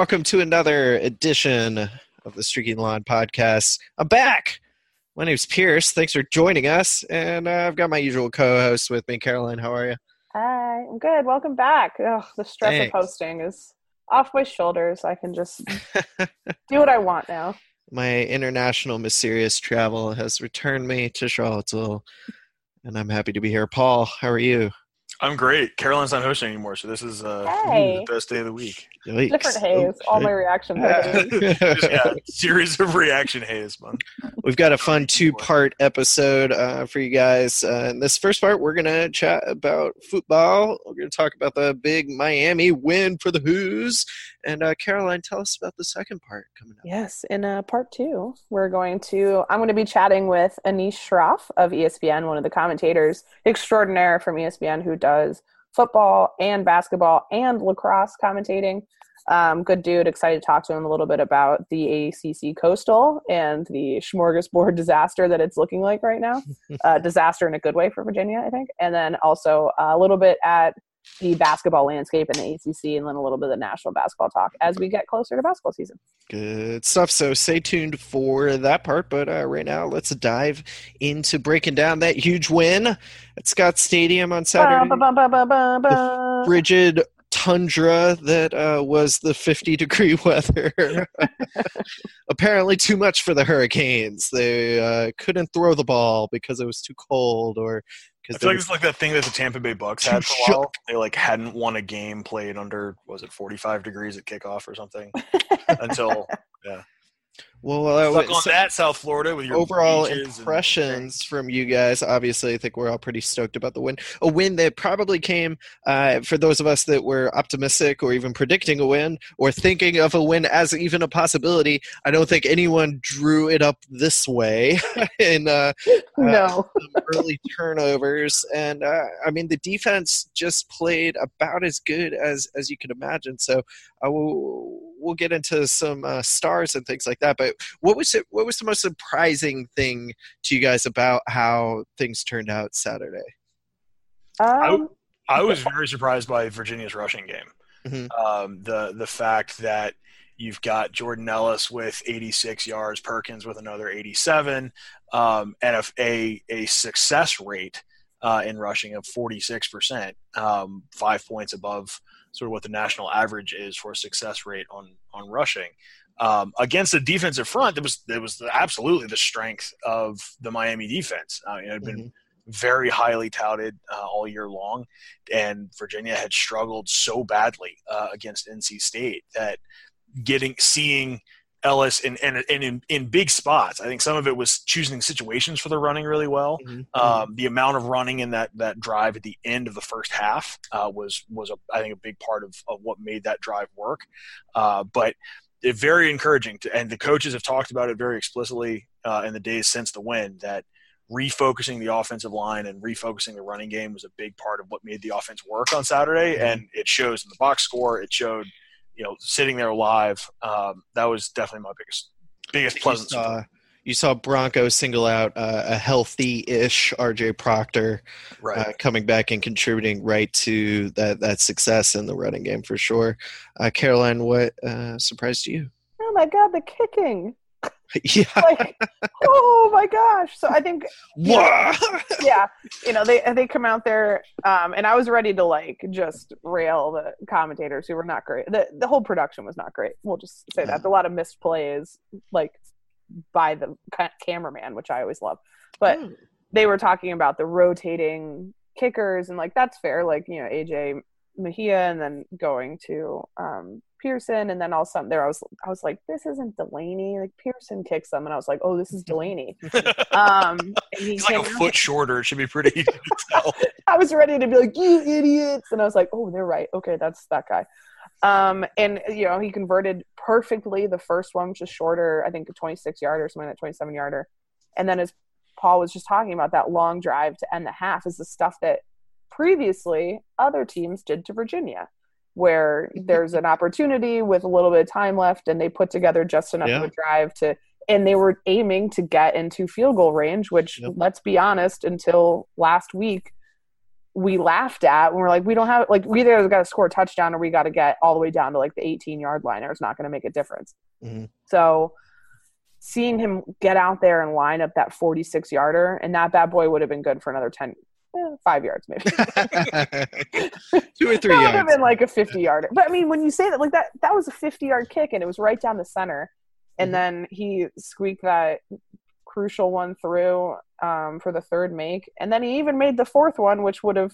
right, and welcome to another edition of the Streaking Lawn podcast. I'm back. My name's Pierce. Thanks for joining us, and uh, I've got my usual co-host with me, Caroline. How are you? Hi, I'm good. Welcome back. Ugh, the stress Thanks. of hosting is off my shoulders. I can just do what I want now. my international mysterious travel has returned me to Charlottesville, and I'm happy to be here. Paul, how are you? I'm great. Caroline's not hosting anymore, so this is uh, Hey. the best day of the week. Yikes. Different haze. All my reactions are haze. Just, yeah, series of reaction haze, man. We've got a fun two part episode uh, for you guys. Uh, in this first part, we're going to chat about football. We're going to talk about the big Miami win for the Hoos. And uh, Caroline, tell us about the second part coming up. Yes, in uh, part two, we're going to. I'm going to be chatting with Anish Shroff of ESPN, one of the commentators extraordinaire from ESPN, who does football and basketball and lacrosse commentating. Um, good dude. Excited to talk to him a little bit about the ACC Coastal and the smorgasbord disaster that it's looking like right now. uh, disaster in a good way for Virginia, I think. And then also a little bit at the basketball landscape in the ACC, and then a little bit of the national basketball talk as we get closer to basketball season. Good stuff. So stay tuned for that part. But uh, right now, let's dive into breaking down that huge win at Scott Stadium on Saturday. Ba, ba, ba, ba. frigid tundra that uh, was the 50 degree weather. Apparently, too much for the Hurricanes. They uh, couldn't throw the ball because it was too cold, or I because feel like it's like that thing that the Tampa Bay Bucks had for a while. They like hadn't won a game played under was it 45 degrees at kickoff or something until well, uh, stuck on so that South Florida with your overall beaches and- impressions from you guys. Obviously, I think we're all pretty stoked about the win. A win that probably came uh, for those of us that were optimistic or even predicting a win or thinking of a win as even a possibility. I don't think anyone drew it up this way. in uh, no. some early turnovers, and uh, I mean the defense just played about as good as as you could imagine. So I will we'll get into some uh, stars and things like that. But what was it? What was the most surprising thing to you guys about how things turned out Saturday? Um, I was very surprised by Virginia's rushing game. Mhm. Um, the the fact that you've got Jordan Ellis with 86 yards, Perkins with another 87, um, and a, a a success rate uh, in rushing of 46 percent, um, five points above sort of what the national average is for a success rate on on rushing. Um, against a defensive front that was that was absolutely the strength of the Miami defense. Uh, it had been Mhm. very highly touted uh, all year long, and Virginia had struggled so badly uh, against NC State that getting seeing Ellis in, in, in, in, big spots. I think some of it was choosing situations for the running really well. Mhm. Um, the amount of running in that, that drive at the end of the first half uh, was was a, I think a big part of, of what made that drive work. Uh, but very encouraging, to, and the coaches have talked about it very explicitly uh, in the days since the win that refocusing the offensive line and refocusing the running game was a big part of what made the offense work on Saturday, Mhm. and it shows in the box score. It showed, you know, sitting there live. Um, that was definitely my biggest biggest pleasant surprise. You saw Bronco single out uh, a healthy-ish RJ Proctor Right. uh, coming back and contributing right to that that success in the running game for sure. Uh, Caroline, what uh, surprised you? oh my God, the kicking. yeah. Like, oh my gosh. So I think Wah! yeah, you know, they they come out there, um, and I was ready to like just rail the commentators who were not great. The the whole production was not great. We'll just say that. A lot of missed plays, like by the cameraman, which I always love. But Oh. they were talking about the rotating kickers, and like that's fair. Like you know, AJ Mejia, and then going to um, Pearson, and then all of a sudden there I was I was like, this isn't Delaney. Like Pearson kicks them, and I was like, oh, this is Delaney. Um, and he He's like a out- foot shorter. It should be pretty easy to tell. I was ready to be like, you idiots. And I was like, oh, they're right. Okay, that's that guy. Um, and, you know, he converted perfectly the first one, which is shorter, I think a 26 yarder, or something like that, 27 yarder. And then as Paul was just talking about, that long drive to end the half is the stuff that previously other teams did to Virginia, where there's an opportunity with a little bit of time left and they put together just enough of a drive to and they were aiming to get into field goal range which Yep. let's be honest until last week we laughed at when we're like, we don't have like we either got to score a touchdown or we got to get all the way down to like the 18 yard line, or it's not going to make a difference. Mhm. So seeing him get out there and line up that 46 yarder, and that bad boy would have been good for another 10, eh, five yards maybe. Two or three that would have been like a 50 yarder. But I mean, when you say that, like that, that was a 50 yard kick and it was right down the center. And Mhm. then he squeaked that crucial one through um, for the third make. And then he even made the fourth one, which would have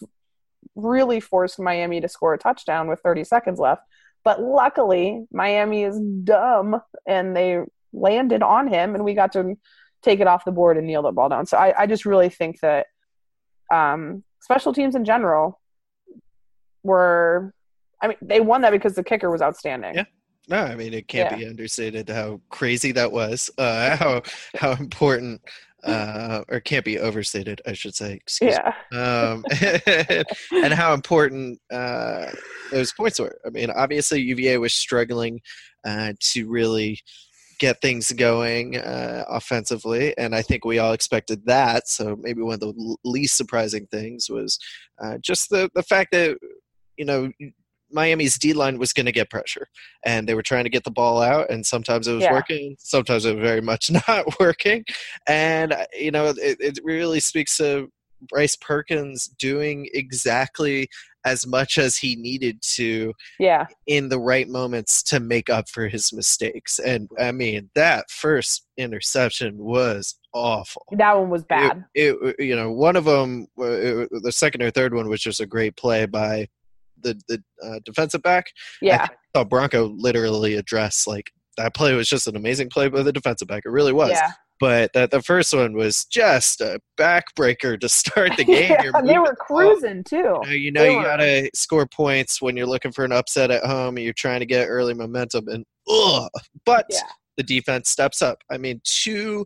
really forced Miami to score a touchdown with 30 seconds left. But luckily, Miami is dumb and they landed on him and we got to take it off the board and kneel the ball down. So I, I just really think that um, special teams in general were I mean, they won that because the kicker was outstanding. Yeah. No, I mean it can't Yeah. be understated how crazy that was. Uh, how how important, uh, or can't be overstated, I should say. Excuse Yeah. me. Um, and how important uh, those points were. I mean, obviously UVA was struggling uh, to really get things going uh, offensively, and I think we all expected that. So maybe one of the l- least surprising things was uh, just the the fact that you know Miami's D line was going to get pressure, and they were trying to get the ball out, and sometimes it was Yeah. working, sometimes it was very much not working, and uh, you know it, it really speaks to Bryce Perkins doing exactly as much as he needed to Yeah. in the right moments to make up for his mistakes. And I mean, that first interception was awful. That one was bad. It, it you know, one of them, uh, the second or third one was just a great play by the the uh, defensive back. yeah. saw Bronco literally address like that play was just an amazing play by the defensive back. It really was. Yeah. But the, the first one was just a backbreaker to start the game. yeah they were cruising too. You know, you, know you gotta score points when you're looking for an upset at home and you're trying to get early momentum. And ugh, but Yeah. the defense steps up. I mean, two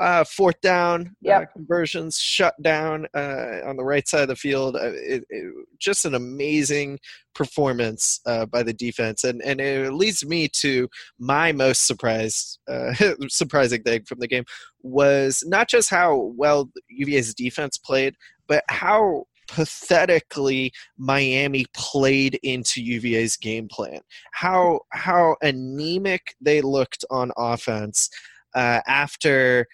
uh, fourth down uh, conversions shut down uh, on the right side of the field. Uh, it, it, just an amazing performance uh, by the defense, and and it leads me to my most surprised uh, surprising thing from the game was not just how well UVA's defense played, but how pathetically Miami played into UVA's game plan. How how anemic they looked on offense uh, after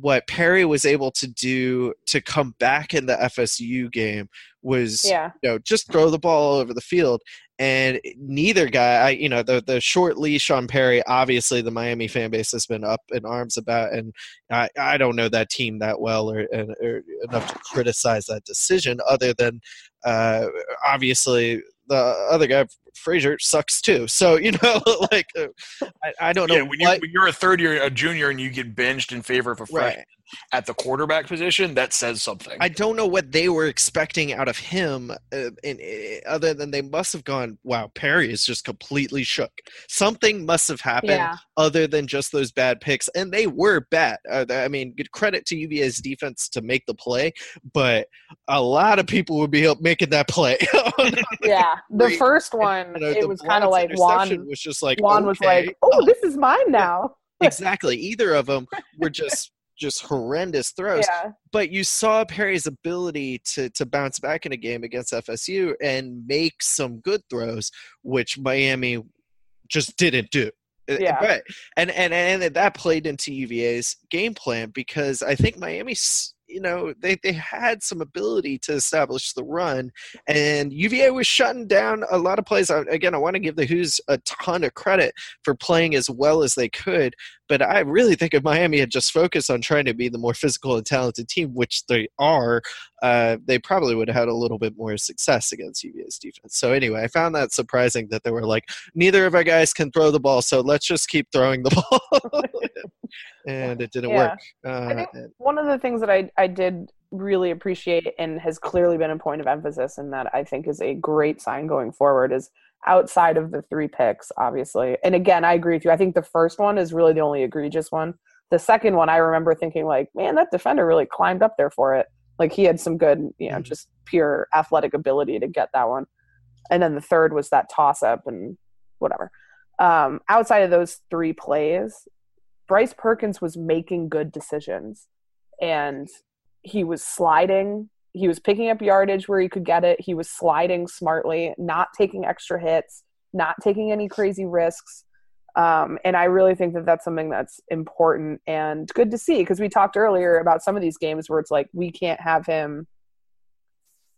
what Perry was able to do to come back in the FSU game was Yeah. you know just throw the ball all over the field and neither guy I, you know the the short leash on Perry obviously the Miami fan base has been up in arms about and I, I don't know that team that well or, and- or enough to criticize that decision other than uh, obviously the other guy Rosier sucks too so you know like uh, I, I don't know Yeah, when, you, what when you're a third year, a junior, and you get benched in favor of a freshman right at the quarterback position, that says something. I don't know what they were expecting out of him, uh, in, uh, other than they must have gone, "Wow, Perry is just completely shook." Something must have happened Yeah. other than just those bad picks, and they were bad. Uh, I mean, good credit to UVA's defense to make the play, but a lot of people would be up making that play. Yeah. The first one, You know, it was kind of like Juan. was just like Juan was like, "Oh, this is mine now." exactly. Either of them were just just horrendous throws. Yeah. but you saw Perry's ability to to bounce back in a game against FSU and make some good throws, which Miami just didn't do. Uh, Yeah. But and and and that played into UVA's game plan because I think Miami, s- you know, they they had some ability to establish the run, and UVA was shutting down a lot of plays. Again, I want to give the Hoos a ton of credit for playing as well as they could, but I really think if Miami had just focused on trying to be the more physical and talented team, which they are, uh, they probably would have had a little bit more success against UVA's defense. So anyway, I found that surprising that they were like, neither of our guys can throw the ball, so let's just keep throwing the ball, and it didn't Yeah. work. Uh, think- One of the things that I I did really appreciate and has clearly been a point of emphasis and that I think is a great sign going forward is outside of the three picks, obviously. And again, I agree with you. I think the first one is really the only egregious one. The second one, I remember thinking like, man, that defender really climbed up there for it. Like he had some good, you know, Mhm. just pure athletic ability to get that one. And then the third was that toss up and whatever. Um, outside of those three plays, Bryce Perkins was making good decisions and he was sliding. he was picking up yardage where he could get it. He was sliding smartly, not taking extra hits, not taking any crazy risks. Um, and I really think that that's something that's important and good to see because we talked earlier about some of these games where it's like we can't have him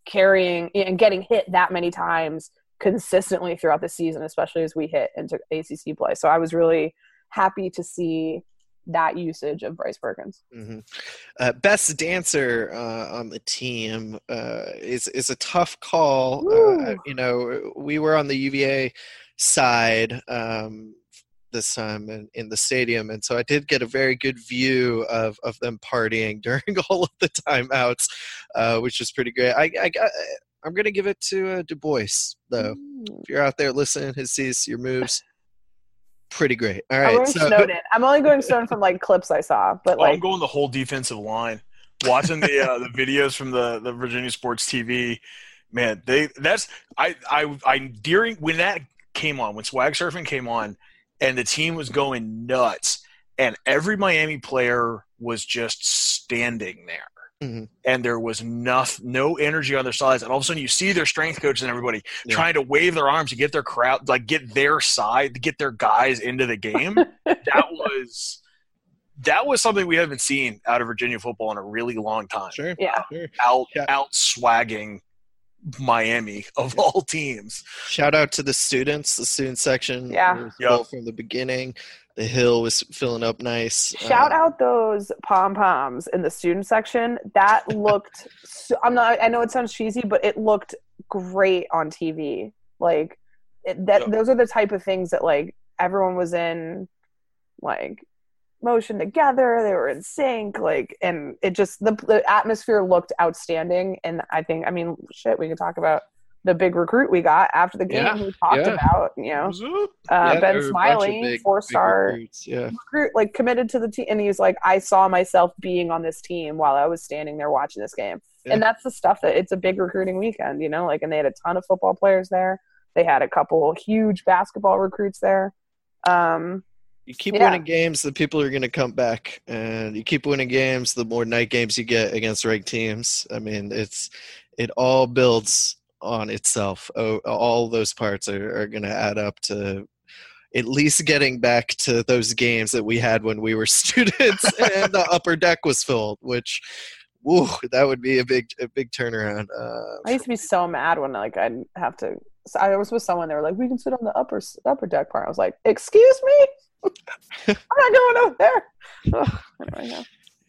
carrying and getting hit that many times consistently throughout the season, especially as we hit into ACC play. So I was really happy to see that usage of Bryce Perkins. Mm-hmm. Uh, best dancer uh, on the team uh, is is a tough call. Uh, you know, we were on the UVA side um, this time in, in the stadium, and so I did get a very good view of of them partying during all of the timeouts, uh, which was pretty great. I, I got. I'm going to give it to uh, Du Bois, though. Mm. If you're out there listening, he sees your moves pretty great. All right, I'm so, Snowden. I'm only going Snowden from like clips I saw, but like I'm going the whole defensive line. Watching the uh, the videos from the the Virginia Sports TV, man, they that's I I I during when that came on when swag surfing came on, and the team was going nuts, and every Miami player was just standing there. Mm-hmm. And there was no, no energy on their sides, and all of a sudden you see their strength coaches and everybody yeah. trying to wave their arms to get their crowd, like get their side, get their guys into the game. that was that was something we haven't seen out of Virginia football in a really long time. Sure, yeah, sure. out yeah. out swagging Miami of all teams. Shout out to the students, the student section. Yeah, yep. from the beginning the hill was filling up nice. Shout uh, out those pom poms in the student section. That looked. So, I'm not. I know it sounds cheesy, but it looked great on TV. Like it, that. Yep. Those are the type of things that like everyone was in, like motion together. They were in sync. Like, and it just the, the atmosphere looked outstanding. And I think, I mean, shit, we can talk about the big recruit we got after the game. Yeah, we talked yeah. about, you know, uh, yeah, Ben Smiley, four star recruit, like committed to the team. And he's like, I saw myself being on this team while I was standing there watching this game. And that's the stuff that it's a big recruiting weekend, you know, like, and they had a ton of football players there. They had a couple huge basketball recruits there. Um, you keep winning games, the people are going to come back, and you keep winning games, the more night games you get against ranked teams. I mean, it's it all builds on itself. Oh, all those parts are, are going to add up to at least getting back to those games that we had when we were students and the upper deck was filled, which Woo, that would be a big a big turnaround. Uh, I used to be so mad when like I'd have to. I was with someone. They were like, "We can sit on the upper upper deck part." I was like, "Excuse me, I'm not going over there." Anyway, yeah.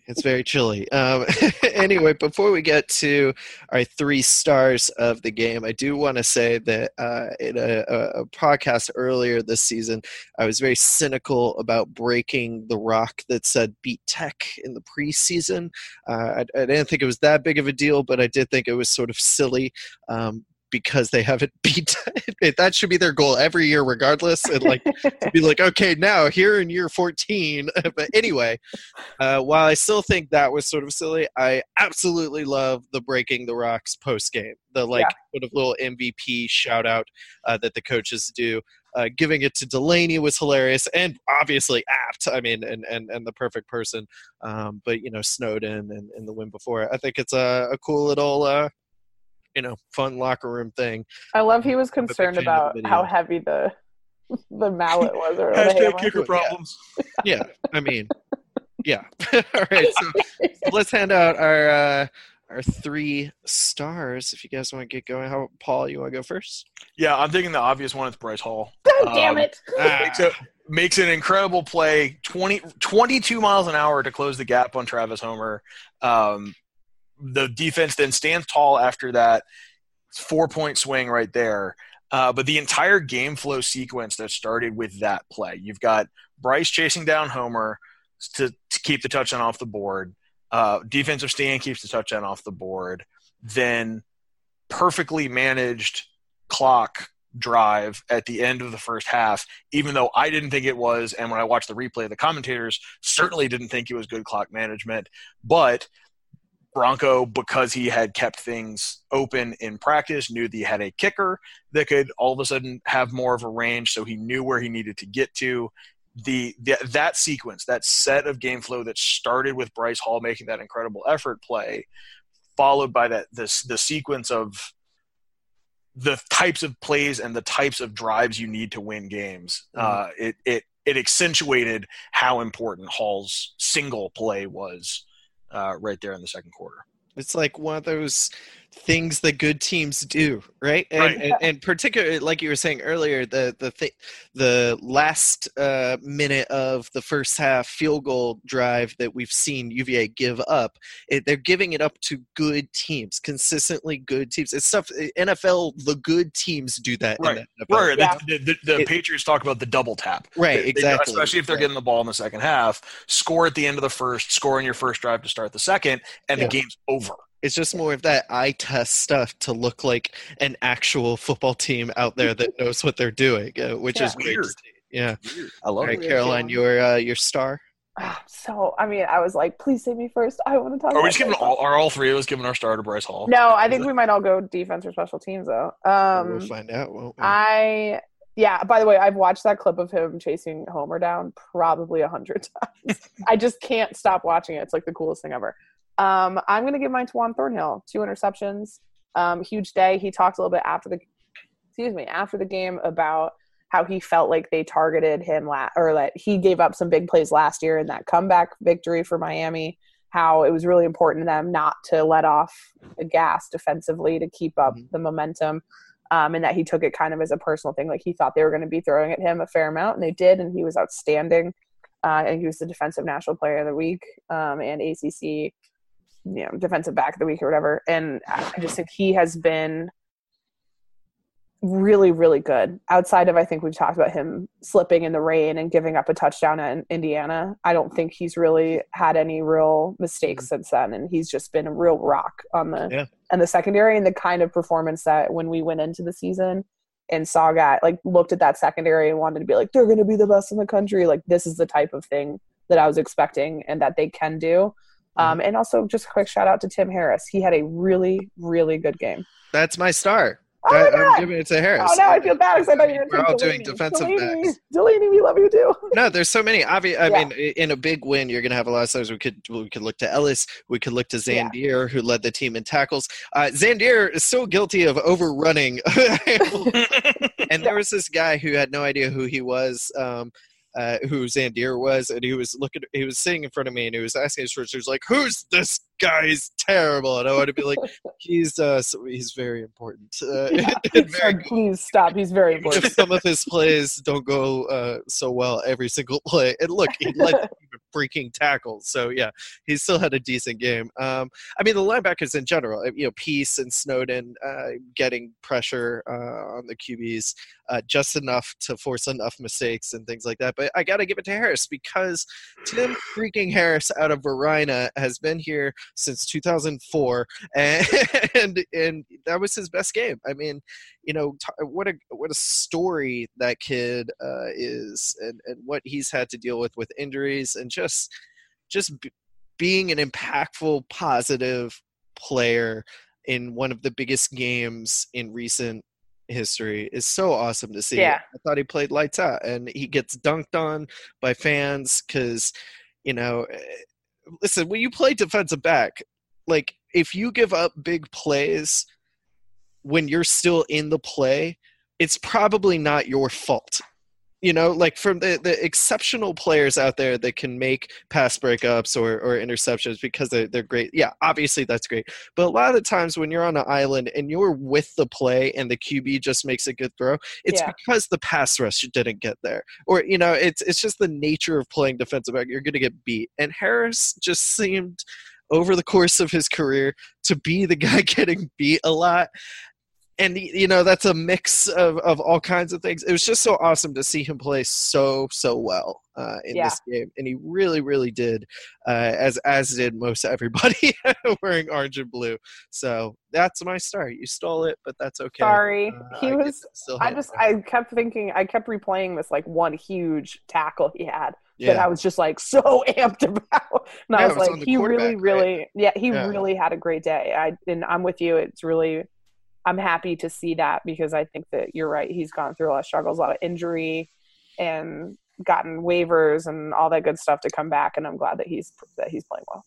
It's very chilly. Um, anyway, before we get to our three stars of the game, I do want to say that uh, in a, a, podcast earlier this season, I was very cynical about breaking the rock that said beat Tech in the preseason. Uh, I, I, didn't think it was that big of a deal, but I did think it was sort of silly. Um, because they haven't beat that should be their goal every year regardless and like to be like okay now here in year 14 but anyway uh, while i still think that was sort of silly i absolutely love the breaking the rocks post game the like yeah. sort of little mvp shout out uh, that the coaches do uh, giving it to Delaney was hilarious and obviously apt. I mean, and and, and the perfect person. Um, but you know, Snowden and, and the win before. I think it's a, a cool little uh, you know fun locker room thing. I love he was concerned about how heavy the the mallet was or Hashtag kicker problems. Yeah. yeah. I mean, yeah. All right, so, so, let's hand out our uh, our three stars. If you guys want to get going, how Paul? You want to go first? Yeah, I'm thinking the obvious one is Bryce Hall. God um, damn it! makes, a, makes an incredible play, 20, 22 miles an hour to close the gap on Travis Homer. Um, the defense then stands tall after that four point swing right there. Uh, but the entire game flow sequence that started with that play, you've got Bryce chasing down Homer to, to keep the touchdown off the board. Uh, defensive stand keeps the touchdown off the board. Then perfectly managed clock drive at the end of the first half, even though I didn't think it was. And when I watched the replay, the commentators certainly didn't think it was good clock management. But Bronco, because he had kept things open in practice, knew that he had a kicker that could all of a sudden have more of a range, so he knew where he needed to get to. The, the that sequence, that set of game flow that started with Bryce Hall making that incredible effort play, followed by that this the sequence of the types of plays and the types of drives you need to win games. Mm-hmm. Uh, it it it accentuated how important Hall's single play was uh, right there in the second quarter. It's like one of those things that good teams do, right? And, right. and, and particularly, like you were saying earlier, the the th- the last uh, minute of the first half field goal drive that we've seen UVA give up, it, they're giving it up to good teams, consistently good teams. It's stuff NFL. The good teams do that. Right. Right. Yeah. The, the, the it, Patriots talk about the double tap. Right. They, exactly. They, especially if they're right. getting the ball in the second half, score at the end of the first, score in your first drive to start the second, and yeah. the game's over. It's just more of that eye test stuff to look like an actual football team out there that knows what they're doing, uh, which yeah. is weird. Yeah, weird. I love all right, it. Caroline, your uh, your star. So I mean, I was like, please save me first. I want to talk. Are we just giving all? Are all three of us giving our star to Bryce Hall? No, I think we might all go defense or special teams though. Um, we'll find out. Won't we? I yeah. By the way, I've watched that clip of him chasing Homer down probably a hundred times. I just can't stop watching it. It's like the coolest thing ever. Um, I'm going to give mine to Juan Thornhill. Two interceptions. Um, huge day. He talked a little bit after the, excuse me, after the game about how he felt like they targeted him la- or that he gave up some big plays last year in that comeback victory for Miami. How it was really important to them not to let off the gas defensively to keep up mm-hmm. the momentum. Um, and that he took it kind of as a personal thing. Like he thought they were going to be throwing at him a fair amount, and they did, and he was outstanding. Uh, and he was the defensive national player of the week um, and ACC you know defensive back of the week or whatever. And i just think he has been really really good. Outside of i think we've talked about him slipping in the rain and giving up a touchdown in indiana i don't think he's really had any real mistakes mm-hmm. since then. And he's just been a real rock on the yeah. and the secondary and the kind of performance that when we went into the season and saw guy like looked at that secondary and wanted to be like they're going to be the best in the country. Like this is the type of thing that i was expecting and that they can do um, mm-hmm. and also, just a quick shout out to Tim Harris. He had a really, really good game. That's my star. Oh my I'm giving it to Harris. Oh, now I feel bad because I thought you were We're all Delaney. doing defensive Delaney. backs. Delaney, we love you too. No, there's so many. Obvi- I Yeah. mean, in a big win, you're going to have a lot of stars. We could we could look to Ellis. We could look to Yeah. Who led the team in tackles. Uh, Zandier is so guilty of overrunning. and there was this guy who had no idea who he was. Um, uh, who Zandier was, and he was looking. He was sitting in front of me, and he was asking his first. He was like, "Who's this guy? He's terrible." And I want to be like, "He's uh, so he's very important." Uh, Yeah. and very said, Please stop. He's very important. just some of his plays don't go uh, so well every single play. And look, he led the team in freaking tackles. So yeah, he still had a decent game. Um, I mean, the linebackers in general, you know, Peace and Snowden uh, getting pressure uh, on the QBs uh, just enough to force enough mistakes and things like that. But I got to give it to Harris because Tim freaking Harris out of Varina has been here since 2004, and and, and that was his best game. I mean, you know t- what a what a story that kid uh, is and, and what he's had to deal with with injuries and just just b- being an impactful positive player in one of the biggest games in recent history is so awesome to see Yeah. i thought he played lights out and he gets dunked on by fans because you know eh, listen when you play defensive back like if you give up big plays when you're still in the play, it's probably not your fault. You know, like from the, the exceptional players out there that can make pass breakups or, or interceptions because they're, they're great. Yeah, obviously that's great. But a lot of the times when you're on an island and you're with the play and the QB just makes a good throw, it's Yeah. because the pass rush didn't get there. Or, you know, it's it's just the nature of playing defensive back. You're going to get beat. And Harris just seemed over the course of his career to be the guy getting beat a lot and you know that's a mix of, of all kinds of things it was just so awesome to see him play so so well uh, in Yeah. this game and he really really did uh, as as did most everybody wearing orange and blue so that's my start you stole it but that's okay Sorry. Uh, he I was I just it. I kept thinking I kept replaying this like one huge tackle he had that I was just like so amped about. And I was was like, he really, really, yeah, he Yeah. really had a great day. I and I'm with you. It's really, I'm happy to see that because I think that you're right. He's gone through a lot of struggles, a lot of injury, and gotten waivers and all that good stuff to come back. And I'm glad that he's that he's playing well.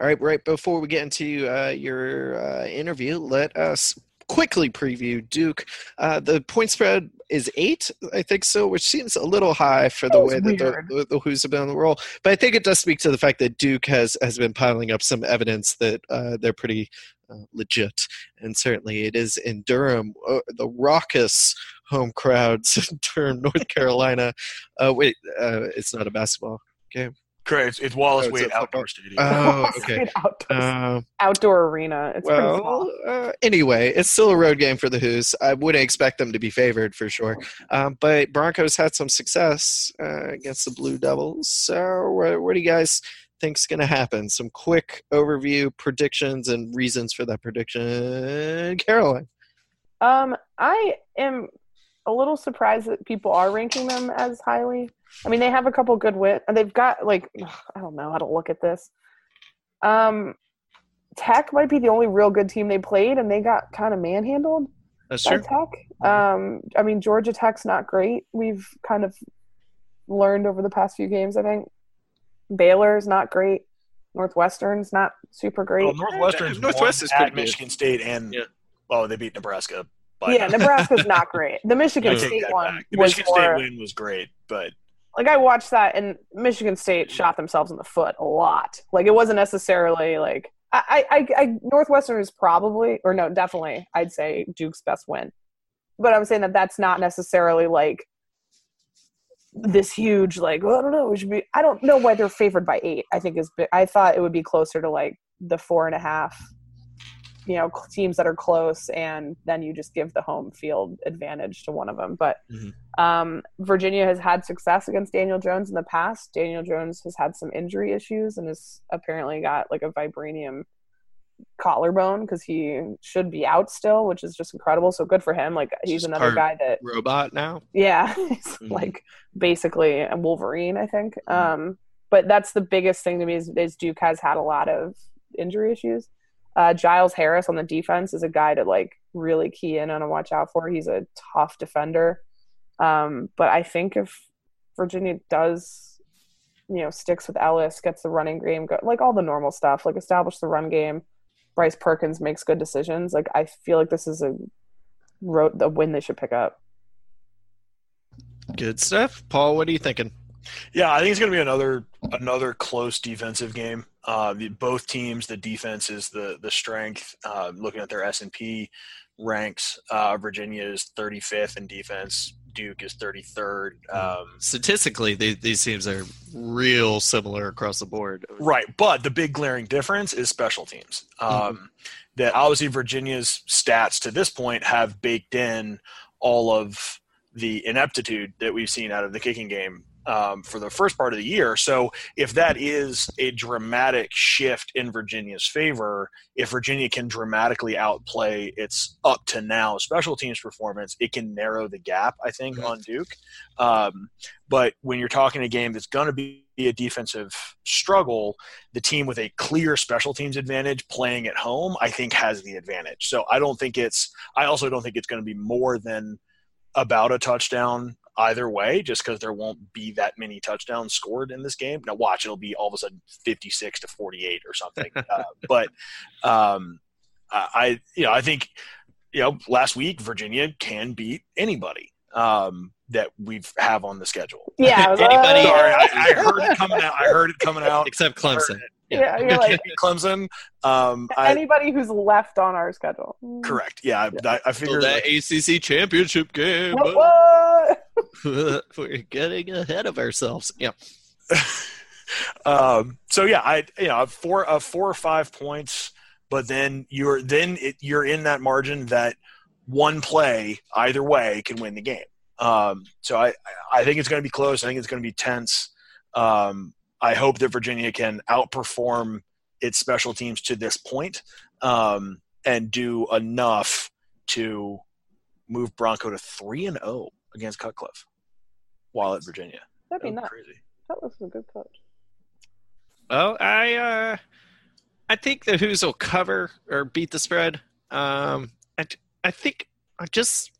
All right, right before we get into uh, your uh, interview, let us quickly preview Duke. Uh, the point spread is eight, I think so, which seems a little high for the That way that the, the Hoos have been on the roll. But I think it does speak to the fact that Duke has has been piling up some evidence that uh, they're pretty uh, legit, and certainly it is in Durham, uh, the raucous home crowds in Durham, North Carolina. Uh, wait, uh, it's not a basketball game. Correct. It's, it's Wallace Oh, Wade a Outdoor Stadium. Oh, okay. outdoor, Uh, outdoor arena. It's pretty well, small. uh, anyway, it's still a road game for the Hoos. I wouldn't expect them to be favored for sure. Um, but Broncos had some success uh, against the Blue Devils. So, what, what do you guys think's going to happen? Some quick overview, predictions, and reasons for that prediction. Caroline. Um, I am a little surprised that people are ranking them as highly. I mean, they have a couple good win. They've got like I don't know how to look at this. Um, Tech might be the only real good team they played, and they got kind of manhandled That's by Tech. Um, I mean, Georgia Tech's not great. We've kind of learned over the past few games. I think Baylor's not great. Northwestern's not super great. Well, Northwestern's Northwest won is at. Michigan State, and Yeah. oh, they beat Nebraska. But yeah, Nebraska's not great. The Michigan take State one back. The was Michigan more, State win was great, but like I watched that and Michigan State shot themselves in the foot a lot. Like it wasn't necessarily like I, I, I Northwestern is probably or no, definitely I'd say Duke's best win. But I'm saying that that's not necessarily like this huge like well, I don't know we should be I don't know why they're favored by eight. I think is I thought it would be closer to like the four and a half. You know, teams that are close, and then you just give the home field advantage to one of them. But Mhm. um, Virginia has had success against Daniel Jones in the past. Daniel Jones has had some injury issues and has apparently got like a vibranium collarbone because he should be out still, which is just incredible. So good for him. Like he's another guy that Robot now. yeah, he's Mhm. like basically a Wolverine, I think. Um, but that's the biggest thing to me is, is Duke has had a lot of injury issues. Uh, Giles Harris on the defense is a guy to like really key in on and watch out for. He's a tough defender. Um, but I think if Virginia does, you know, sticks with Ellis, gets the running game, go, like all the normal stuff, like establish the run game. Bryce Perkins makes good decisions. Like I feel like this is a road the win they should pick up. Good stuff. Paul, what are you thinking? yeah, I think it's going to be another another close defensive game. Uh, the, both teams, the defense is the the strength. Uh, looking at their S and P ranks, uh, Virginia is 35th in defense. Duke is 33rd. Um, Statistically, these, these teams are real similar across the board. Right, but the big glaring difference is special teams. Um, That obviously Virginia's stats to this point have baked in all of the ineptitude that we've seen out of the kicking game um, for the first part of the year. So if that is a dramatic shift in Virginia's favor, if Virginia can dramatically outplay its up to now special teams performance, it can narrow the gap. I think Mhm. on Duke. Um, but when you're talking a game that's going to be a defensive struggle, the team with a clear special teams advantage playing at home, I think, has the advantage. So I don't think it's. I also don't think it's going to be more than about a touchdown either way, just because there won't be that many touchdowns scored in this game. Now, watch, it'll be all of a sudden 56 to 48 or something. uh, but um, I, I, you know, I think, you know, last week Virginia can beat anybody um, that we have on the schedule. Yeah, I was like, Anybody-. Sorry, I, I heard it coming out. I heard it coming out. Except Clemson. Yeah, you're like Clemson. Um, I, anybody who's left on our schedule. correct. Yeah, I, I, I Still figured. that ACC championship game. What? what? We're getting ahead of ourselves. Yeah. um, so yeah, I you know four uh, four or five points, but then you're then it, you're in that margin that one play either way can win the game. Um, so I I think it's going to be close. I think it's going to be tense. Um, I hope that Virginia can outperform its special teams to this point, um, and do enough to move Bronco to three and zero against Cutcliffe while at Virginia. That'd be That'd nuts. crazy. That was a good coach. Well, I uh, I think the Hoos will cover or beat the spread. Um, I I think I just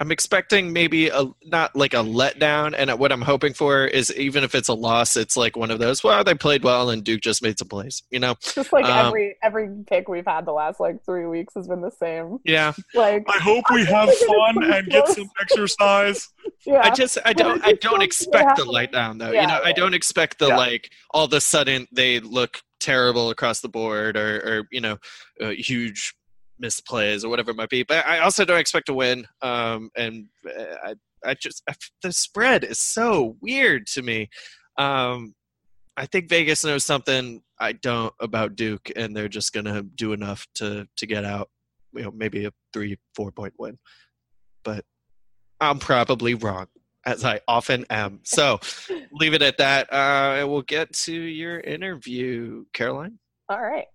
I'm expecting maybe a not like a letdown, and what I'm hoping for is even if it's a loss, it's like one of those. Well, they played well, and Duke just made some plays. You know, just like um, every every pick we've had the last like three weeks has been the same. Yeah, like I hope we have fun and get some exercise. yeah, I just I don't I don't expect the letdown though. Yeah, you know, I don't expect the yeah. like all of a sudden they look terrible across the board or or you know uh, huge missed plays or whatever it might be. But I also don't expect to win. Um, and uh, I, I just I, the spread is so weird to me. Um, I think Vegas knows something I don't about Duke, and they're just gonna do enough to to get out. You know, maybe a three four point win, but I'm probably wrong. As I often am. So leave it at that. Uh, we'll get to your interview, Caroline. All right.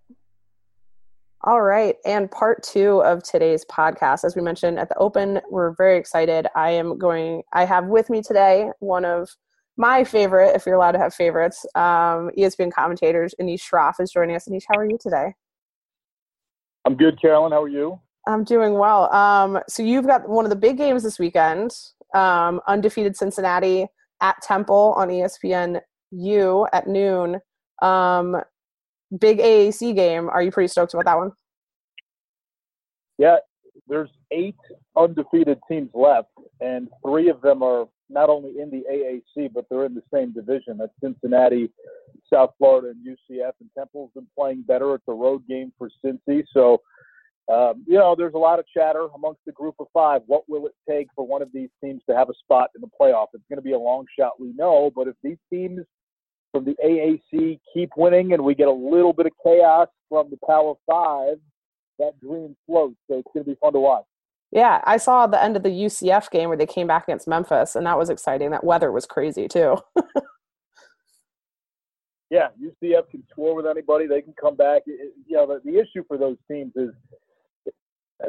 All right. And part two of today's podcast, as we mentioned at the open, we're very excited. I am going, I have with me today one of my favorite, if you're allowed to have favorites, um, ESPN commentators, Anish Shroff is joining us. Anish, how are you today? I'm good, Carolyn. How are you? I'm doing well. Um, so you've got one of the big games this weekend, um, undefeated Cincinnati at Temple on ESPN U at noon. Um, big AAC game. Are you pretty stoked about that one? Yeah, there's eight undefeated teams left, and three of them are not only in the AAC, but they're in the same division. That's Cincinnati, South Florida, and UCF. And Temple's been playing better. It's a road game for Cincy. So, um, you know, there's a lot of chatter amongst the group of five. What will it take for one of these teams to have a spot in the playoff? It's going to be a long shot, we know. But if these teams from the AAC keep winning and we get a little bit of chaos from the Power Five, that dream floats. So it's going to be fun to watch. Yeah, I saw the end of the UCF game where they came back against Memphis, and that was exciting. That weather was crazy too. yeah, UCF can score with anybody. They can come back. It, you know, the, the issue for those teams is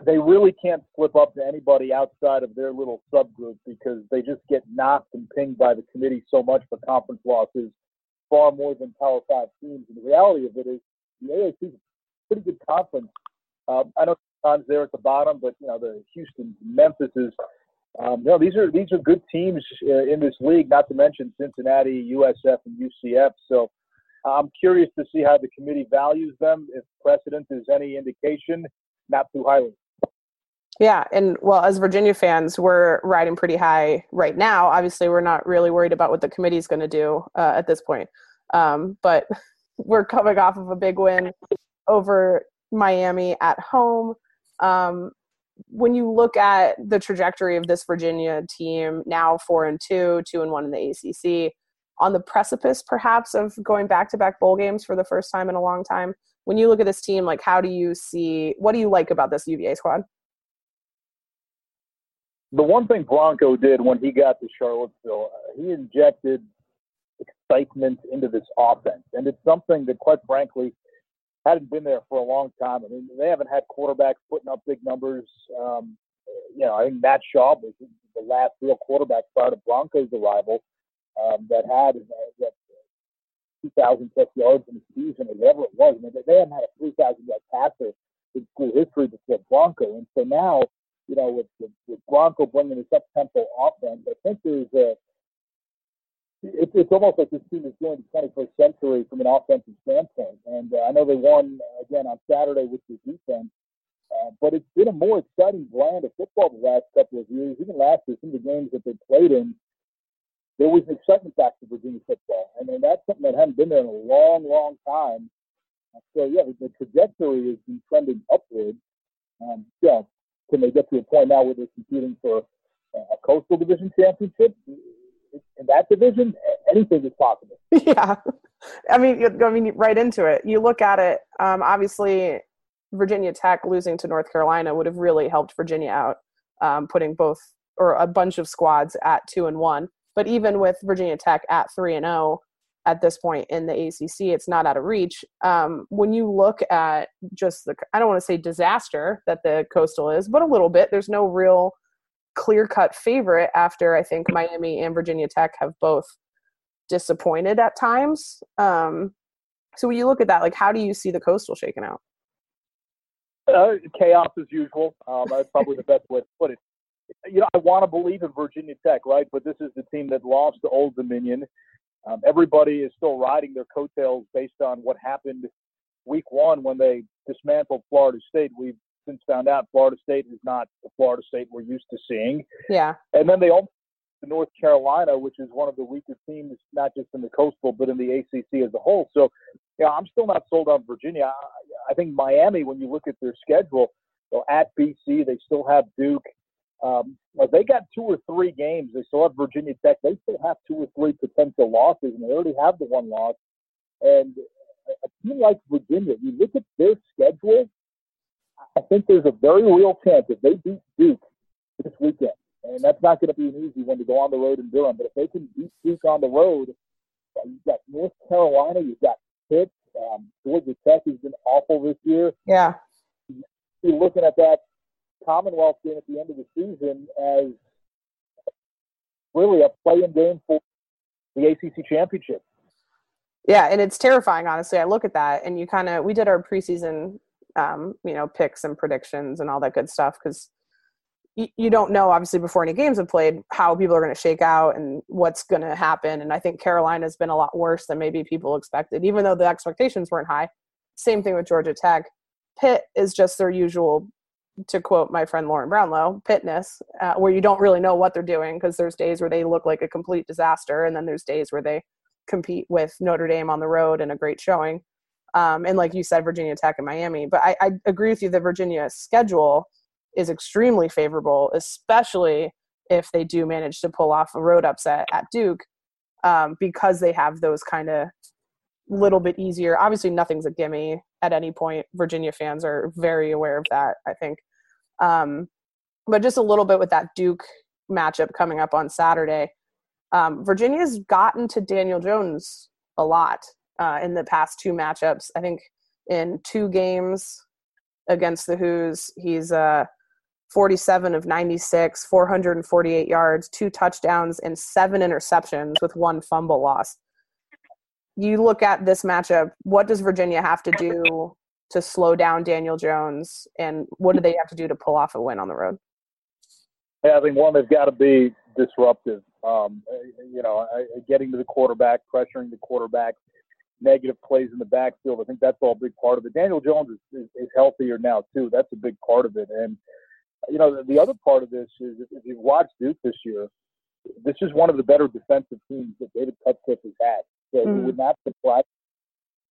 they really can't slip up to anybody outside of their little subgroup because they just get knocked and pinged by the committee so much for conference losses far more than Power Five teams. And the reality of it is the AAC is a pretty good conference. Um, I know times there at the bottom, but you know the Houston, Memphis is. Um, these are these are good teams uh, in this league. Not to mention Cincinnati, USF, and UCF. So I'm curious to see how the committee values them. If precedent is any indication, not too highly. Yeah, and well, as Virginia fans, we're riding pretty high right now. Obviously, we're not really worried about what the committee is going to do uh, at this point, um, but we're coming off of a big win over Miami at home. Um, when you look at the trajectory of this Virginia team, now four and two, two and one in the ACC, on the precipice perhaps of going back to back bowl games for the first time in a long time. When you look at this team, like how do you see? What do you like about this UVA squad? The one thing Bronco did when he got to Charlottesville, uh, he injected excitement into this offense, and it's something that, quite frankly, hadn't been there for a long time. I mean, they haven't had quarterbacks putting up big numbers. Um, you know, I think Matt Schaub was the last real quarterback prior to Bronco's arrival um, that had uh, that 2,000 plus yards in the season, or whatever it was. I mean, they haven't had a 3,000 yard passer in school history before Bronco, and so now you know, with, with, with Bronco bringing this up-tempo offense, I think there's a it, it's almost like this team is doing the 21st century from an offensive standpoint. And uh, I know they won uh, again on Saturday with the defense, uh, but it's been a more exciting brand of football the last couple of years. Even last year, some of the games that they played in, there was an excitement back to Virginia football, and, and that's something that hadn't been there in a long, long time. So yeah, the trajectory has been trending upward. Um, yeah, can they get to a point now where they're competing for a coastal division championship? In that division, anything is possible. Yeah, I mean, I mean, right into it. You look at it. Um, obviously, Virginia Tech losing to North Carolina would have really helped Virginia out, um, putting both or a bunch of squads at two and one. But even with Virginia Tech at three and zero, oh, at this point in the ACC. It's not out of reach. Um, when you look at just the, I don't want to say disaster that the Coastal is, but a little bit. There's no real clear cut favorite after I think Miami and Virginia Tech have both disappointed at times. Um, so when you look at that, like, how do you see the Coastal shaking out? Uh, chaos as usual. Um, that's probably the best way to put it. you know, I want to believe in Virginia Tech, right? But this is the team that lost to Old Dominion. Um, everybody is still riding their coattails based on what happened week one when they dismantled Florida State. We've since found out Florida State is not the Florida State we're used to seeing. Yeah. And then they almost to North Carolina, which is one of the weaker teams, not just in the Coastal, but in the ACC as a whole. So, yeah, I'm still not sold on Virginia. I, I think Miami, when you look at their schedule, so at BC, they still have Duke. Um, they got two or three games. They still have Virginia Tech. They still have two or three potential losses, and they already have the one loss. And a team like Virginia, you look at their schedule, I think there's a very real chance if they beat Duke this weekend, and that's not going to be an easy one to go on the road in Durham, but if they can beat Duke on the road, you've got North Carolina, you've got Pitt, um, Georgia Tech has been awful this year. Yeah. You're looking at that Commonwealth game at the end of the season as really a playing game for the ACC championship. Yeah, and it's terrifying, honestly. I look at that, and you kind of we did our preseason, um, you know, picks and predictions and all that good stuff because you, you don't know obviously before any games have played how people are going to shake out and what's going to happen. And I think Carolina's been a lot worse than maybe people expected, even though the expectations weren't high. Same thing with Georgia Tech. Pitt is just their usual, to quote my friend Lauren Brownlow, pitness, uh, where you don't really know what they're doing because there's days where they look like a complete disaster, and then there's days where they compete with Notre Dame on the road and a great showing. Um, and like you said, Virginia Tech and Miami. But I, I agree with you that Virginia schedule is extremely favorable, especially if they do manage to pull off a road upset at Duke, um, because they have those kind of little bit easier. Obviously, nothing's a gimme at any point. Virginia fans are very aware of that, I think. Um, but just a little bit with that Duke matchup coming up on Saturday. Um, Virginia's gotten to Daniel Jones a lot uh, in the past two matchups. I think in two games against the Hoos, he's uh, 47 of 96, 448 yards, two touchdowns, and seven interceptions with one fumble loss. You look at this matchup, what does Virginia have to do to slow down Daniel Jones, and what do they have to do to pull off a win on the road? I think one, they've got to be disruptive. Um, you know, getting to the quarterback, pressuring the quarterback, negative plays in the backfield. I think that's all a big part of it. Daniel Jones is, is, is healthier now too. That's a big part of it. And you know, the, the other part of this is if you've watched Duke this year, this is one of the better defensive teams that David Cutcliffe has had. So mm-hmm. it would not surprise.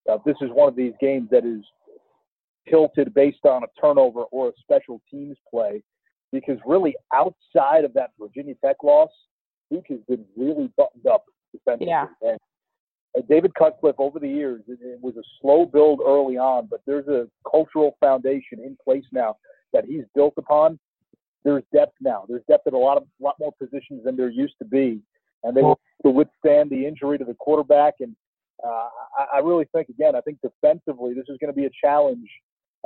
Uh, this is one of these games that is tilted based on a turnover or a special teams play because really outside of that Virginia Tech loss, Duke has been really buttoned up defensively. Yeah. And uh, David Cutcliffe over the years, it, it was a slow build early on, but there's a cultural foundation in place now that he's built upon. There's depth now. There's depth at a lot of lot more positions than there used to be, and they will to withstand the injury to the quarterback. And uh, I, I really think again, I think defensively, this is going to be a challenge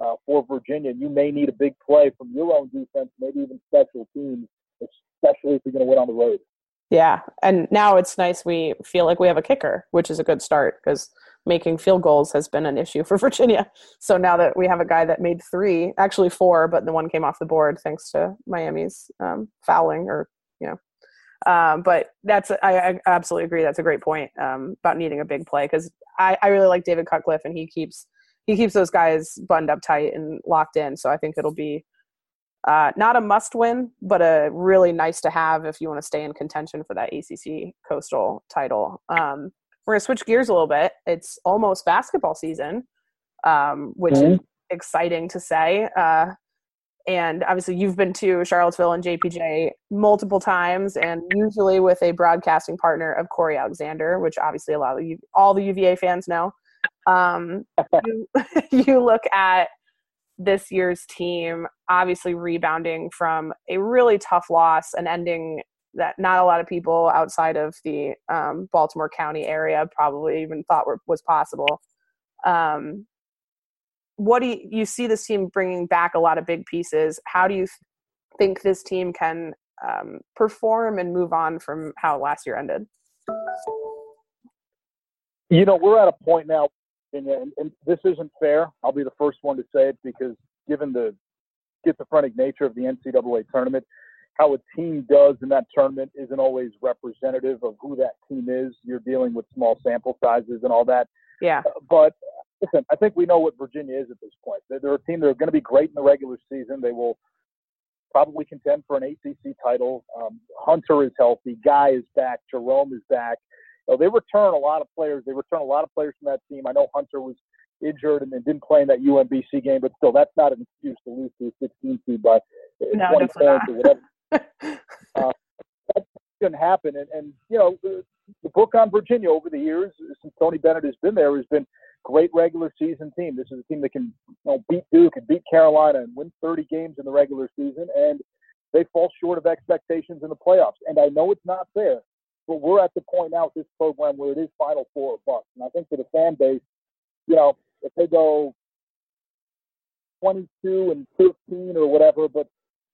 uh, for Virginia. And you may need a big play from your own defense, maybe even special teams, especially if you're going to win on the road. Yeah, and now it's nice we feel like we have a kicker, which is a good start because making field goals has been an issue for Virginia. So now that we have a guy that made three, actually four, but the one came off the board thanks to Miami's um, fouling or. Um, but that's I, I, absolutely agree. That's a great point um, about needing a big play because I, I really like David Cutcliffe and he keeps he keeps those guys buttoned up tight and locked in. So I think it'll be uh, not a must win, but a really nice to have if you want to stay in contention for that ACC Coastal title. Um, we're going to switch gears a little bit. It's almost basketball season, um, which mm-hmm. is exciting to say. Uh, and obviously, you've been to Charlottesville and JPJ multiple times, and usually with a broadcasting partner of Cory Alexander, which obviously a lot of you, all the UVA fans know. Um, you, you look at this year's team obviously rebounding from a really tough loss and ending that not a lot of people outside of the um, Baltimore County area probably even thought were, was possible. Um, what do you, you, see this team bringing back a lot of big pieces? How do you think this team can um, perform and move on from how last year ended? You know, we're at a point now and, and this isn't fair. I'll be the first one to say it because given the schizophrenic nature of the NCAA tournament, how a team does in that tournament isn't always representative of who that team is. You're dealing with small sample sizes and all that. Yeah. But listen, I think we know what Virginia is at this point. They're, they're a team that are going to be great in the regular season. They will probably contend for an ACC title. Um, Hunter is healthy. Guy is back. Jerome is back. So they return a lot of players. They return a lot of players from that team. I know Hunter was injured and, didn't play in that UMBC game, but still, that's not an excuse to lose to a 16 seed by no, 20 points or whatever. uh, that shouldn't happen. And, and you know, the, the book on Virginia over the years, since Tony Bennett has been there, has been great regular season team. This is a team that can you know, beat Duke and beat Carolina and win 30 games in the regular season, and they fall short of expectations in the playoffs. And I know it's not fair, but we're at the point now with this program where it is Final Four or bust. And I think for the fan base, you know, if they go 22 and 15 or whatever, but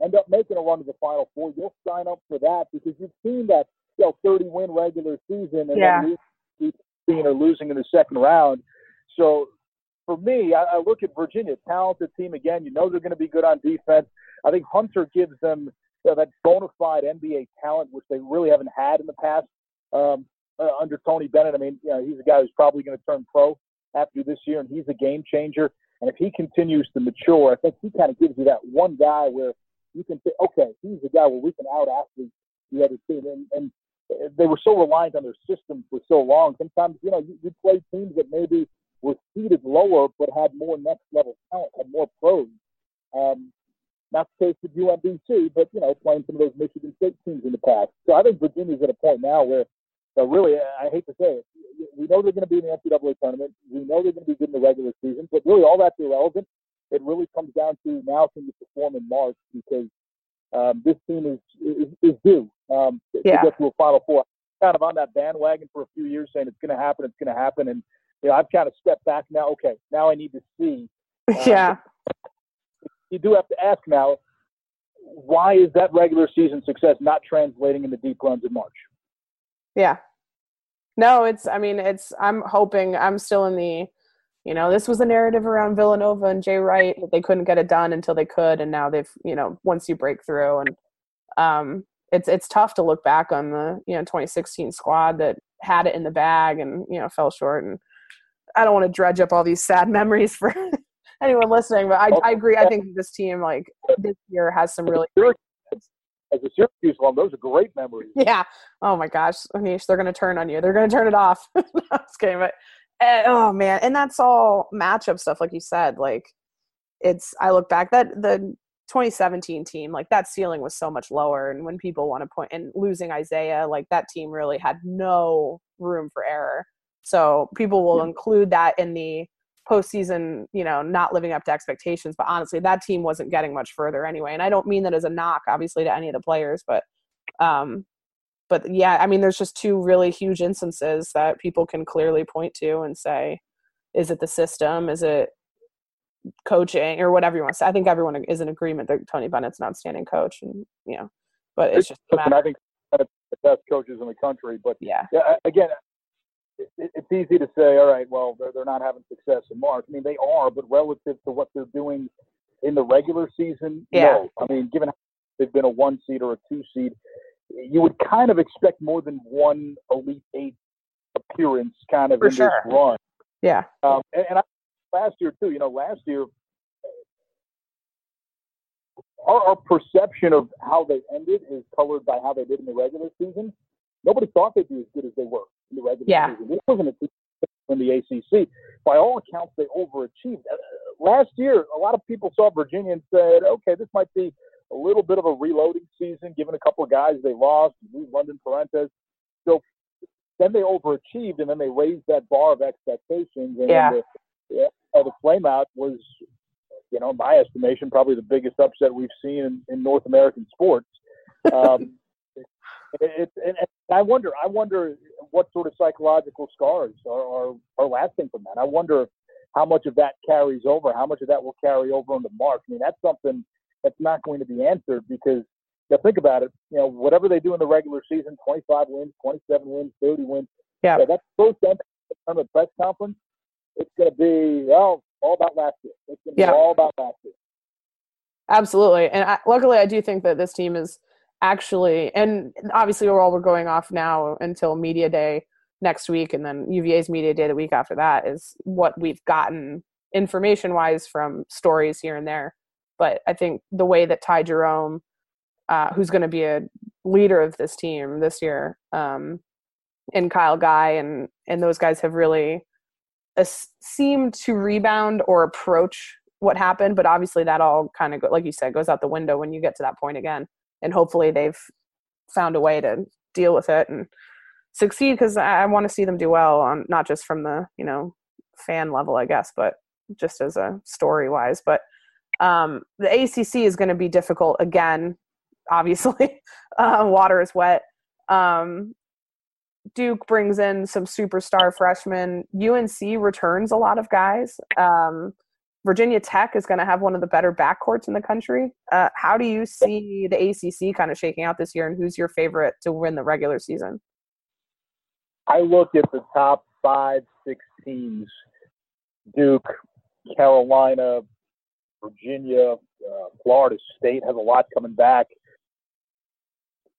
end up making a run to the Final Four, you'll sign up for that because you've seen that you know 30 win regular season and yeah. then losing or losing in the second round. So for me, I, I look at Virginia, talented team again. You know they're going to be good on defense. I think Hunter gives them you know, that bona fide NBA talent, which they really haven't had in the past um, uh, under Tony Bennett. I mean, you know, he's a guy who's probably going to turn pro after this year, and he's a game changer. And if he continues to mature, I think he kind of gives you that one guy where you can say, okay, he's the guy where we can out athlete the other team. And, and they were so reliant on their system for so long. Sometimes, you know, you, you play teams that maybe were seated lower but had more next level talent, had more pros. Um, not the case with UMBC, but you know, playing some of those Michigan State teams in the past. So I think Virginia's at a point now where, really, I hate to say it, we know they're going to be in the NCAA tournament. We know they're going to be good in the regular season, but really, all that's irrelevant. It really comes down to now can you perform in March because um, this team is is, is due um, to, yeah. get to a Final Four. Kind of on that bandwagon for a few years, saying it's going to happen, it's going to happen, and you know, I've kind of stepped back now. Okay, now I need to see. Uh, yeah. You do have to ask now, why is that regular season success not translating into deep runs in March? Yeah. No, it's. I mean, it's. I'm hoping. I'm still in the. You know, this was a narrative around Villanova and Jay Wright that they couldn't get it done until they could, and now they've. You know, once you break through, and um, it's it's tough to look back on the you know 2016 squad that had it in the bag and you know fell short and I don't want to dredge up all these sad memories for anyone listening, but I, I agree. I think this team, like this year, has some really. As a Syracuse one, those are great memories. Yeah. Oh my gosh, Anish, they're going to turn on you. They're going to turn it off. no, kidding, but uh, oh man, and that's all matchup stuff, like you said. Like it's. I look back that the 2017 team, like that ceiling was so much lower, and when people want to point and losing Isaiah, like that team really had no room for error. So people will yeah. include that in the postseason, you know, not living up to expectations. But honestly, that team wasn't getting much further anyway. And I don't mean that as a knock, obviously, to any of the players, but um, but yeah, I mean, there's just two really huge instances that people can clearly point to and say, is it the system? Is it coaching or whatever you want to say? I think everyone is in agreement that Tony Bennett's an outstanding coach, and you know, but it's just. Listen, I think the best coaches in the country, but yeah, yeah again, it's easy to say, all right, well, they're, they're not having success in March. I mean, they are, but relative to what they're doing in the regular season, yeah. no. I mean, given they've been a one seed or a two seed, you would kind of expect more than one Elite Eight appearance kind of For in sure. this run. Yeah. Um, and, and I, last year, too, you know, last year, our, our perception of how they ended is colored by how they did in the regular season. Nobody thought they'd be as good as they were in the regular yeah. season. This wasn't a in the ACC. By all accounts, they overachieved. Uh, last year, a lot of people saw Virginia and said, okay, this might be a little bit of a reloading season, given a couple of guys they lost, London Perrantes. So then they overachieved, and then they raised that bar of expectations. And yeah. the, yeah, the flameout was, you know, in my estimation, probably the biggest upset we've seen in, in North American sports. Um, it, it, and I wonder, I wonder what sort of psychological scars are, are, are lasting from that. I wonder how much of that carries over, how much of that will carry over into March. I mean, that's something that's not going to be answered because, you know, think about it, you know, whatever they do in the regular season, 25 wins, 27 wins, 30 wins, yeah, yeah that's to end on the press conference. It's going to be, well, all about last year. It's going to yeah. be all about last year. Absolutely. And I, luckily, I do think that this team is actually, and obviously we're all we're going off now until media day next week, and then UVA's media day the week after that is what we've gotten information wise from stories here and there. But I think the way that Ty Jerome, uh, who's going to be a leader of this team this year, um, and Kyle Guy and and those guys have really uh, seemed to rebound or approach what happened. But obviously, that all kind of, like you said, goes out the window when you get to that point again. And hopefully, they've found a way to deal with it and succeed because I, I want to see them do well on not just from the you know fan level, I guess, but just as a story wise. But um, the ACC is going to be difficult again. Obviously, uh, water is wet. Um, Duke brings in some superstar freshmen. UNC returns a lot of guys. Um, Virginia Tech is going to have one of the better backcourts in the country. Uh, how do you see the ACC kind of shaking out this year, and who's your favorite to win the regular season? I look at the top five, six teams Duke, Carolina, Virginia, uh, Florida State has a lot coming back.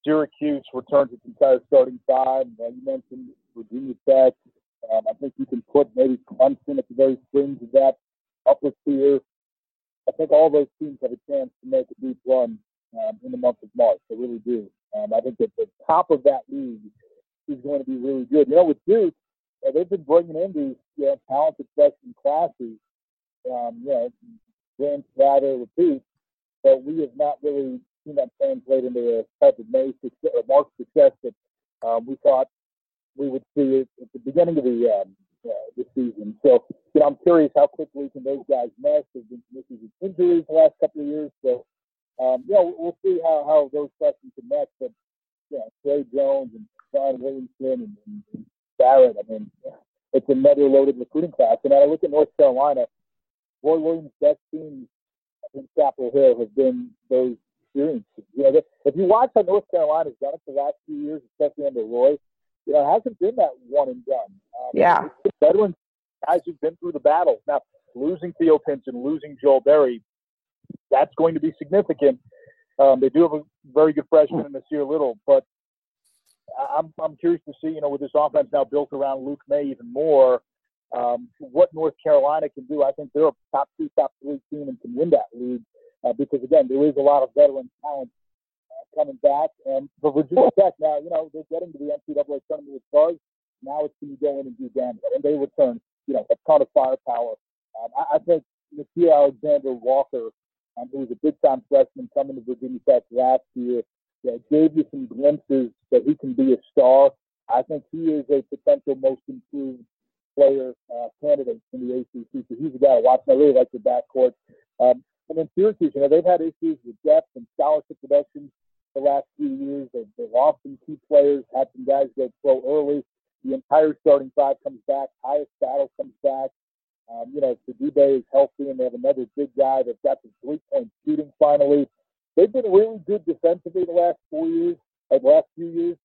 Syracuse returns its entire starting five. Uh, you mentioned Virginia Tech. Um, I think you can put maybe Clemson at the very fringe of that upper tier. I think all those teams have a chance to make a deep run um, in the month of March. They really do. Um, I think that the top of that league is going to be really good. You know, with Duke, uh, they've been bringing in these you know, talented freshman classes. Um, you know, James Rather, repeat, but we have not really seen that translate into the type of May success, or March success that um, we thought we would see at the beginning of the um, uh, the season. So, you know, I'm curious how quickly can those guys mesh. There's been some issues with injuries the last couple of years, so um, you know, we'll see how how those freshmen can mesh. But yeah, Tre Jones and Zion Williamson and, and, and Barrett. I mean, it's another loaded recruiting class. And I look at North Carolina. Roy Williams' best teams in Chapel Hill have been those experiences. You know, if you watch how North Carolina's done it for the last few years, especially under Roy, you know, it hasn't been that one and done. Um, yeah. Veteran guys who've been through the battles. Now, losing Theo Pinson, losing Joel Berry, that's going to be significant. Um, they do have a very good freshman in Nassir Little, but I'm, I'm curious to see, you know, with this offense now built around Luke Maye even more, um, what North Carolina can do. I think they're a top two, top three team and can win that league uh, because, again, there is a lot of veteran talent coming back. And for Virginia Tech now, you know, they're getting to the NCAA tournament with buzz. Now it's going to go in and do damage. And they return, you know, a ton of firepower. Um, I, I think Nickeil Alexander-Walker, um, who was a big time freshman coming to Virginia Tech last year, gave you some glimpses that he can be a star. I think he is a potential most improved player uh, candidate in the ACC. So he's a guy to watch. I really like the backcourt. Um, and then Syracuse, you know, they've had issues with depth and scholarship production the last few years. They've, they've lost some key players, had some guys go pro early. The entire starting five comes back. Tyus Battle comes back. Um, you know, Sidibe is healthy, and they have another big guy that's got some three-point shooting finally. They've been really good defensively the last four years, or the last few years.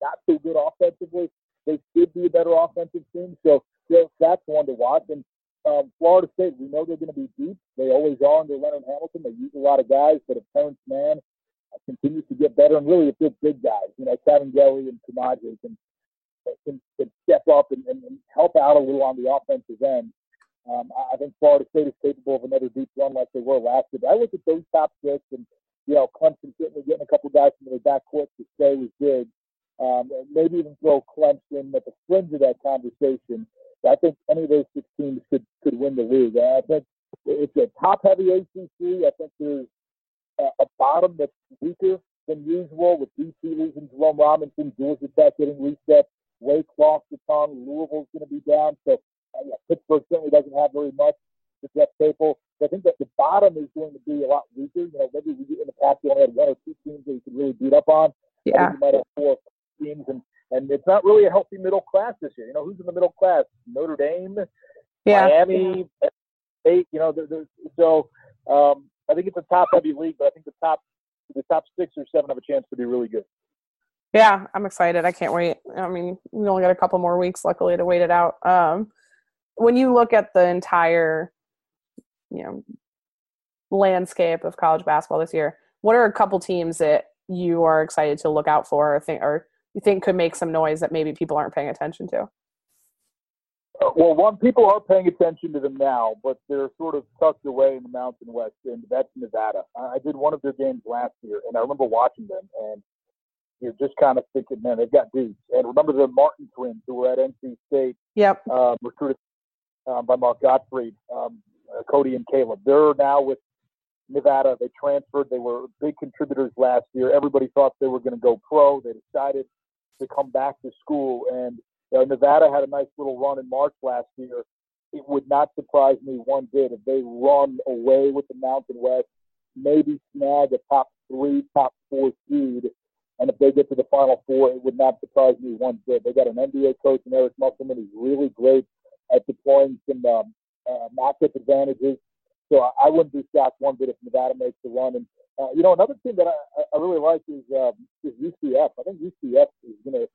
Not so good offensively. They should be a better offensive team. So you that's one to watch. And um, Florida State, we know they're going to be deep. They always are under Leonard Hamilton. They use a lot of guys, but if Terance Mann continues to get better, and really if they're big guys, you know, Kabengele and Koumadje can, can, can step up and, and, and help out a little on the offensive end. Um, I think Florida State is capable of another deep run like they were last year. But I look at those top six and you know, Clemson certainly getting a couple guys from their backcourt to stay was good. Um, maybe even throw Clemson at the fringe of that conversation. I think any of those six teams could could win the league. I think it's a top-heavy ACC. I think there's a, a bottom that's weaker than usual with BC losing Jerome Robinson, Georgia Tech getting reset, Wake lost the tongue, Louisville's going to be down. So uh, yeah, Pittsburgh certainly doesn't have very much with Jeff Capel. So I think that the bottom is going to be a lot weaker. You know, maybe we, do in the past you only had one or two teams that you could really beat up on. Yeah. You might have four teams, and and it's not really a healthy middle class this year. You know, who's in the middle class? Notre Dame, yeah. Miami, eight. You know, so um, I think it's a top heavy league, but I think the top the top six or seven have a chance to be really good. Yeah, I'm excited. I can't wait. I mean, we only got a couple more weeks, luckily, to wait it out. Um, when you look at the entire you know landscape of college basketball this year what are a couple teams that you are excited to look out for or think or you think could make some noise that maybe people aren't paying attention to? Well, one, people are paying attention to them now, but they're sort of tucked away in the Mountain West, and that's Nevada. I did one of their games last year, and I remember watching them, and you're just kind of thinking, man, they've got dudes. And remember the Martin twins who were at NC State, yep, uh, recruited um, by Mark Gottfried, um, uh, Cody and Caleb. They're now with Nevada. They transferred. They were big contributors last year. Everybody thought they were going to go pro. They decided to come back to school, and you know, Nevada had a nice little run in March last year. It would not surprise me one bit if they run away with the Mountain West, maybe snag a top three, top four seed. And if they get to the Final Four, it would not surprise me one bit. They got an NBA coach in Eric Musselman who's really great at deploying some um, uh, matchup advantages. So I, I wouldn't be shocked one bit if Nevada makes the run. And uh, you know, another team that I, I really like is um, is UCF. I think UCF is going to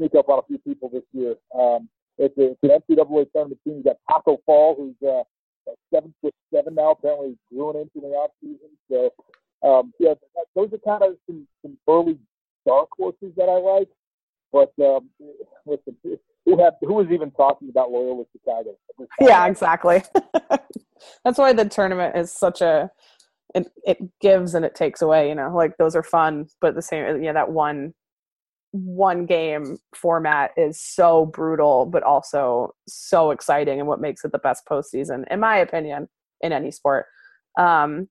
sneak up on a few people this year. Um, it's, a, it's an NCAA tournament team. You got Tacko Fall, who's uh, seven foot seven now, apparently grew into the off season. So um, yeah, those are kind of some, some early dark horses that I like. But um, listen, who had who was even talking about Loyola Chicago? Yeah, exactly. That's why the tournament is such a it, it gives and it takes away. You know, like those are fun, but the same. Yeah, that one one game format is so brutal, but also so exciting, and what makes it the best postseason, in my opinion, in any sport. Um,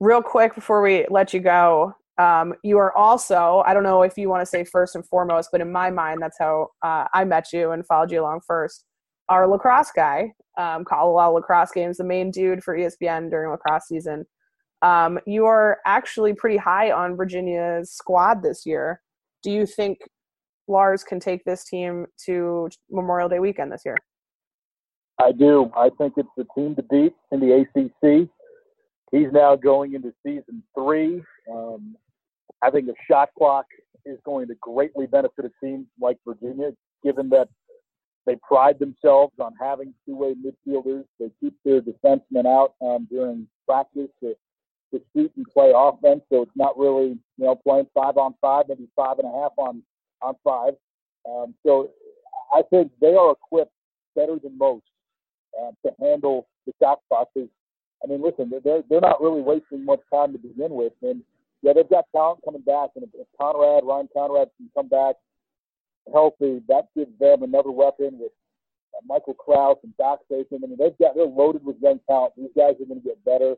real quick before we let you go, um, you are also, I don't know if you want to say first and foremost, but in my mind, that's how uh, I met you and followed you along first. Our lacrosse guy, um, of lacrosse games, the main dude for ESPN during lacrosse season. Um, you are actually pretty high on Virginia's squad this year. Do you think Lars can take this team to Memorial Day weekend this year? I do. I think it's the team to beat in the ACC. He's now going into season three. Um, I think the shot clock is going to greatly benefit a team like Virginia, given that they pride themselves on having two-way midfielders. They keep their defensemen out um, during practice to shoot and play offense, so it's not really you know playing five on five, maybe five and a half on on five. Um, so I think they are equipped better than most uh, to handle the shot clock. I mean, listen, they're they're not really wasting much time to begin with, and yeah, they've got talent coming back, and if Conrad, Ryan Conrad can come back healthy, that gives them another weapon with uh, Michael Kraus and Dox Aitken. I mean, they've got they're loaded with young talent. These guys are going to get better.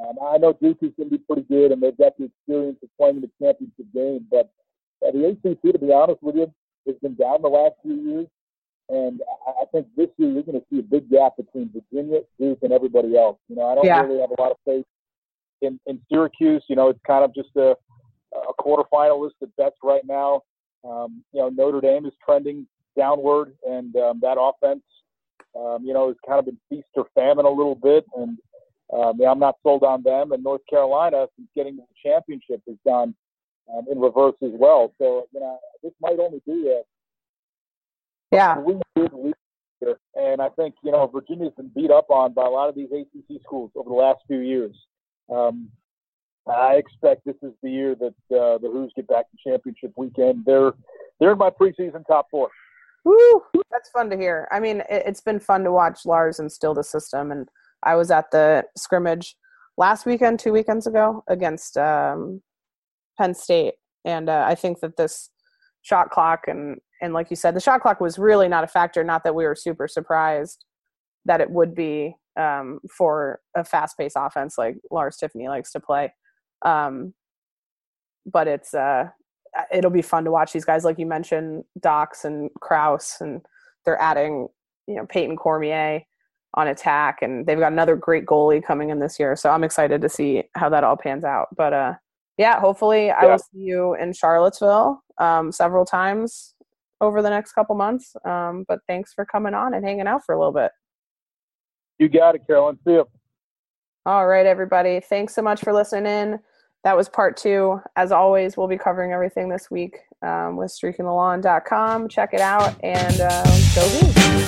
Um, I know Duke is going to be pretty good, and they've got the experience of playing in the championship game. But uh, the ACC, to be honest with you, has been down the last few years, and I, I think this year you're going to see a big gap between Virginia, Duke, and everybody else. You know, I don't yeah. really have a lot of faith in, in Syracuse. You know, it's kind of just a, a quarterfinalist at best right now. Um, you know, Notre Dame is trending downward, and um, that offense, um, you know, has kind of been feast or famine a little bit. And um, I'm not sold on them. And North Carolina, since getting to the championship, has gone um, in reverse as well. So, you know, this might only be a yeah. And I think, you know, Virginia's been beat up on by a lot of these ACC schools over the last few years. Um, I expect this is the year that uh, the Hoos get back to championship weekend. They're they're in my preseason top four. Woo! That's fun to hear. I mean, it, has been fun to watch Lars instill the system, and I was at the scrimmage last weekend, two weekends ago, against um, Penn State, and uh, I think that this shot clock and and like you said, the shot clock was really not a factor. Not that we were super surprised that it would be um, for a fast-paced offense like Lars Tiffany likes to play. Um, but it's uh, it'll be fun to watch these guys, like you mentioned, Dox and Kraus, and they're adding you know Payton Cormier on attack, and they've got another great goalie coming in this year. So I'm excited to see how that all pans out. But uh, yeah, hopefully yeah. I will see you in Charlottesville um, several times over the next couple months. Um, but thanks for coming on and hanging out for a little bit. You got it, Carolyn. See you. All right, everybody. Thanks so much for listening in. That was part two. As always, we'll be covering everything this week um, with streakingthelawn.com. Check it out and uh, go The